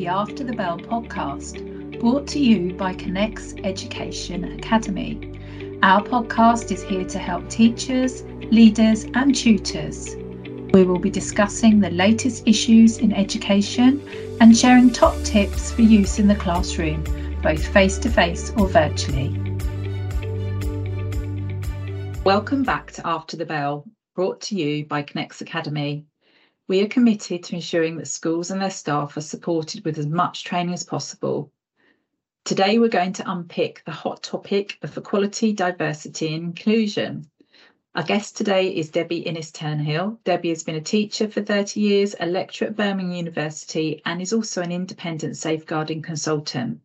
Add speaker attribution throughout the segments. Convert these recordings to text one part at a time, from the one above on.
Speaker 1: the After the Bell podcast, brought to you by Connex Education Academy. Our podcast is here to help teachers, leaders, and tutors. We will be discussing the latest issues in education and sharing top tips for use in the classroom, both face to face or virtually. Welcome back to After the Bell, brought to you by Connex Academy. We are committed to ensuring that schools and their staff are supported with as much training as possible. Today, we're going to unpick the hot topic of equality, diversity, and inclusion. Our guest today is Debbie Innis Turnill. Debbie has been a teacher for 30 years, a lecturer at Birmingham University, and is also an independent safeguarding consultant.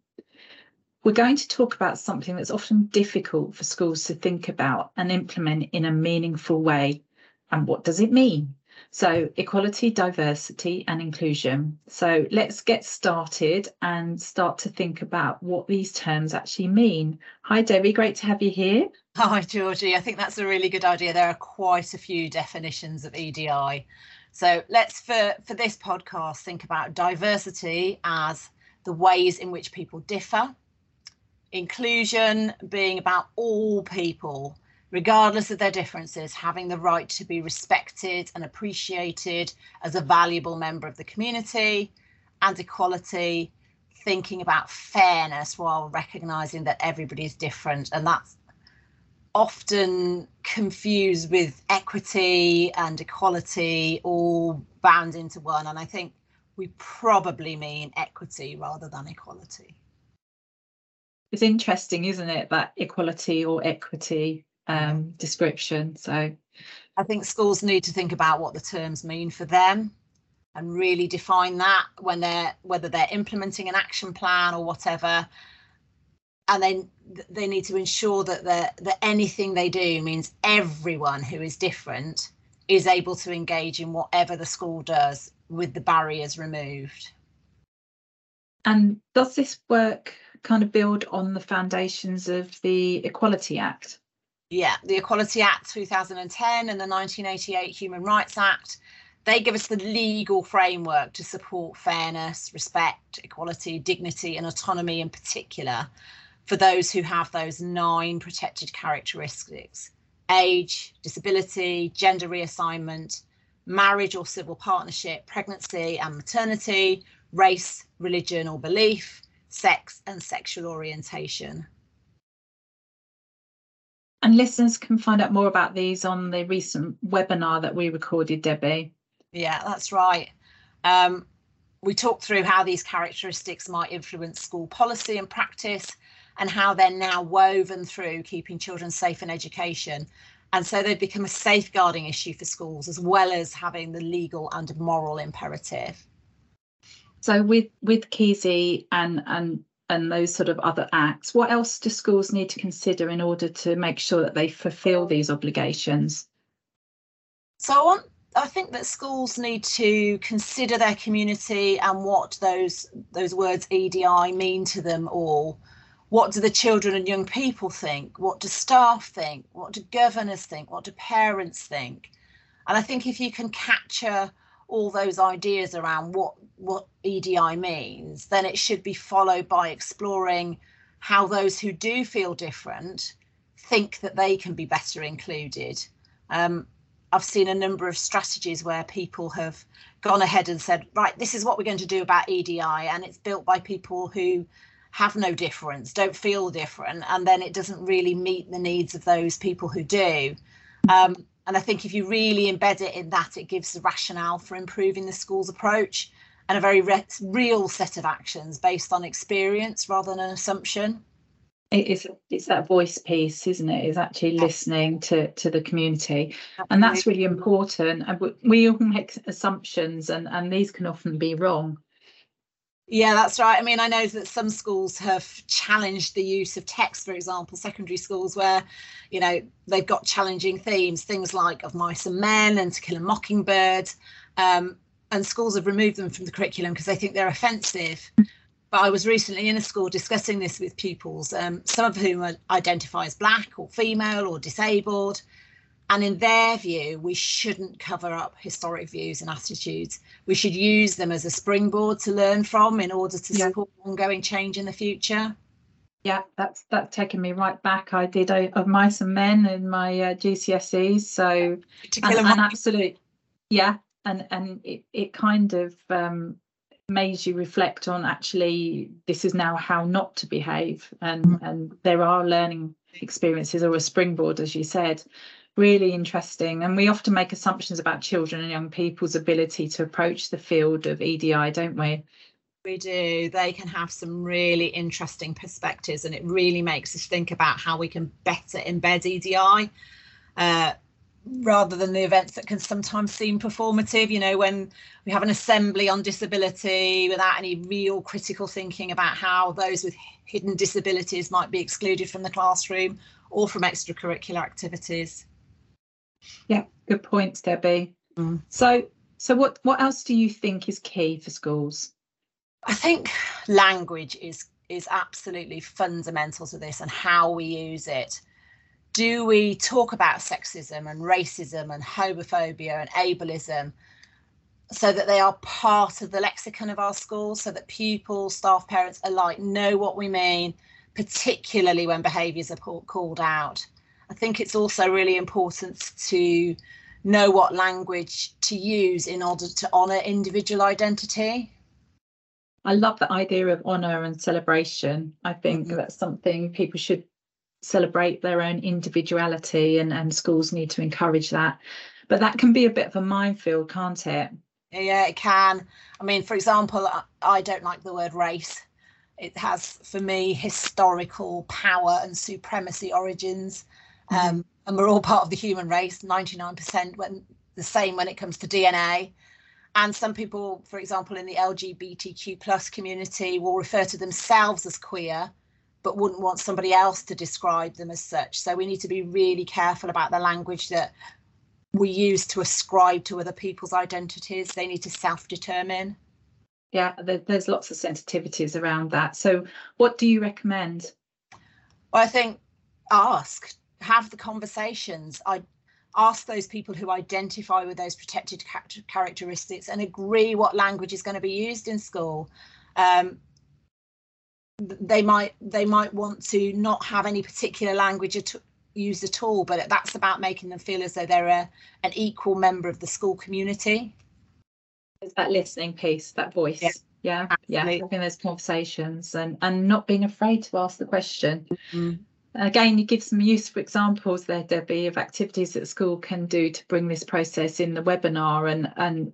Speaker 1: We're going to talk about something that's often difficult for schools to think about and implement in a meaningful way. And what does it mean? So equality, diversity and inclusion. So let's get started and start to think about what these terms actually mean. Hi Debbie, great to have you here.
Speaker 2: Hi Georgie, I think that's a really good idea. There are quite a few definitions of EDI. So let's for, for this podcast think about diversity as the ways in which people differ, inclusion being about all people regardless of their differences, having the right to be respected and appreciated as a valuable member of the community, and equality, thinking about fairness while recognizing that everybody is different. And that's often confused with equity and equality all bound into one. And I think we probably mean equity rather than equality.
Speaker 1: It's interesting, isn't it, that equality or equity um, description. So
Speaker 2: I think schools need to think about what the terms mean for them and really define that when they're whether they're implementing an action plan or whatever. And then they need to ensure that that anything they do means everyone who is different is able to engage in whatever the school does with the barriers removed.
Speaker 1: And does this work kind of build on the foundations of the equality act
Speaker 2: yeah, the Equality Act 2010 and the 1988 Human Rights Act, they give us the legal framework to support fairness, respect, equality, dignity, and autonomy in particular for those who have those nine protected characteristics age, disability, gender reassignment, marriage or civil partnership, pregnancy and maternity, race, religion or belief, sex, and sexual orientation.
Speaker 1: And listeners can find out more about these on the recent webinar that we recorded, Debbie.
Speaker 2: Yeah, that's right. Um, we talked through how these characteristics might influence school policy and practice and how they're now woven through keeping children safe in education. And so they've become a safeguarding issue for schools as well as having the legal and moral imperative.
Speaker 1: So with with KCSIE and and and those sort of other acts, what else do schools need to consider in order to make sure that they fulfil these obligations?
Speaker 2: So I think that schools need to consider their community and what those those words EDI mean to them all. What do the children and young people think? What do staff think? What do governors think? What do parents think? And I think if you can capture all those ideas around what what EDI means, then it should be followed by exploring how those who do feel different think that they can be better included. Um, I've seen a number of strategies where people have gone ahead and said, right, this is what we're going to do about EDI, and it's built by people who have no difference, don't feel different, and then it doesn't really meet the needs of those people who do. Um, and I think if you really embed it in that, it gives the rationale for improving the school's approach and a very re- real set of actions based on experience rather than an assumption.
Speaker 1: It's it's that voice piece, isn't it? Is actually listening to to the community, Absolutely. and that's really important. And we all make assumptions, and and these can often be wrong.
Speaker 2: Yeah, that's right. I mean, I know that some schools have challenged the use of text, for example, secondary schools where, you know, they've got challenging themes, things like of mice and men and to kill a mockingbird. Um, and schools have removed them from the curriculum because they think they're offensive. But I was recently in a school discussing this with pupils, um, some of whom identify as black or female or disabled. And in their view, we shouldn't cover up historic views and attitudes. We should use them as a springboard to learn from in order to yeah. support ongoing change in the future.
Speaker 1: Yeah, that's that's taken me right back. I did a, of mice and men in my uh, GCSEs, so and, and absolute, yeah, and and it, it kind of um, made you reflect on actually this is now how not to behave, and mm. and there are learning experiences or a springboard, as you said, really interesting. And we often make assumptions about children and young people's ability to approach the field of EDI, don't we?
Speaker 2: We do. They can have some really interesting perspectives, and it really makes us think about how we can better embed EDI. Uh, rather than the events that can sometimes seem performative you know when we have an assembly on disability without any real critical thinking about how those with hidden disabilities might be excluded from the classroom or from extracurricular activities
Speaker 1: yeah, good points, Debbie. Mm. So, so what what else do you think is key for schools?
Speaker 2: I think language is is absolutely fundamental to this and how we use it. Do we talk about sexism and racism and homophobia and ableism so that they are part of the lexicon of our schools so that pupils, staff, parents alike know what we mean, particularly when behaviours are called out? I think it's also really important to know what language to use in order to honour individual identity.
Speaker 1: I love the idea of honour and celebration. I think mm-hmm. that's something people should celebrate their own individuality and, and schools need to encourage that. But that can be a bit of a minefield, can't it?
Speaker 2: Yeah, it can. I mean, for example, I don't like the word race. It has, for me, historical power and supremacy origins. Um, and we're all part of the human race, 99% when the same when it comes to DNA. And some people, for example, in the LGBTQ plus community will refer to themselves as queer, but wouldn't want somebody else to describe them as such. So we need to be really careful about the language that we use to ascribe to other people's identities. They need to self-determine.
Speaker 1: Yeah, there's lots of sensitivities around that. So what do you recommend?
Speaker 2: Well, I think ask have the conversations. I ask those people who identify with those protected characteristics and agree what language is going to be used in school. Um, they might they might want to not have any particular language at, used at all, but that's about making them feel as though they're a, an equal member of the school community.
Speaker 1: It's that listening piece, that voice. Yeah. Yeah, yeah, having those conversations and and not being afraid to ask the question. Mm-hmm. Again, you give some useful examples there, Debbie, of activities that school can do to bring this process in the webinar. And, and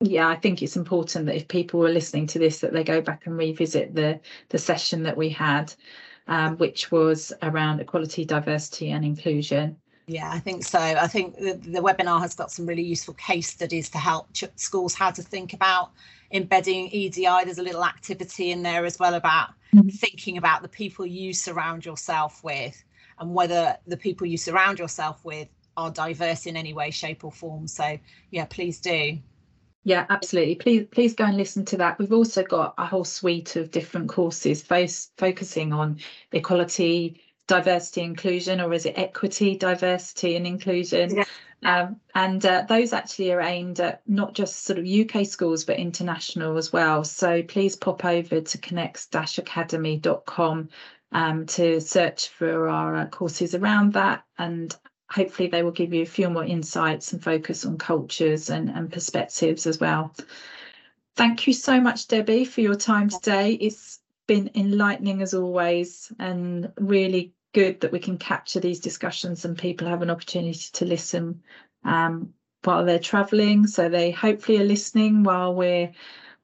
Speaker 1: yeah, I think it's important that if people are listening to this, that they go back and revisit the, the session that we had, um, which was around equality, diversity and inclusion.
Speaker 2: Yeah, I think so. I think the, the webinar has got some really useful case studies to help schools how to think about embedding EDI. There's a little activity in there as well about. Thinking about the people you surround yourself with and whether the people you surround yourself with are diverse in any way, shape, or form. So, yeah, please do.
Speaker 1: Yeah, absolutely. Please, please go and listen to that. We've also got a whole suite of different courses fo- focusing on equality, diversity, inclusion, or is it equity, diversity, and inclusion? Yeah. Um, and uh, those actually are aimed at not just sort of UK schools, but international as well. So please pop over to connex-academy.com um, to search for our uh, courses around that. And hopefully they will give you a few more insights and focus on cultures and, and perspectives as well. Thank you so much, Debbie, for your time today. It's been enlightening as always and really good that we can capture these discussions and people have an opportunity to listen um, while they're traveling. So they hopefully are listening while we're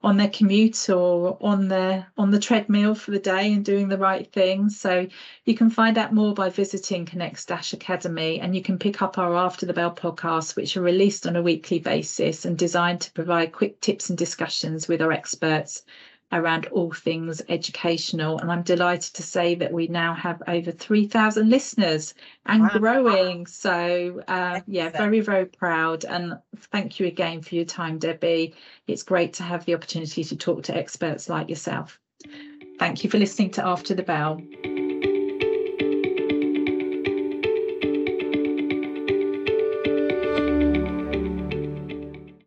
Speaker 1: on their commute or on the on the treadmill for the day and doing the right thing. So you can find out more by visiting Connex Dash Academy and you can pick up our After the Bell podcasts, which are released on a weekly basis and designed to provide quick tips and discussions with our experts around all things educational. And I'm delighted to say that we now have over 3,000 listeners and wow. growing. So, uh, yeah, very, very proud. And thank you again for your time, Debbie. It's great to have the opportunity to talk to experts like yourself. Thank you for listening to After the Bell.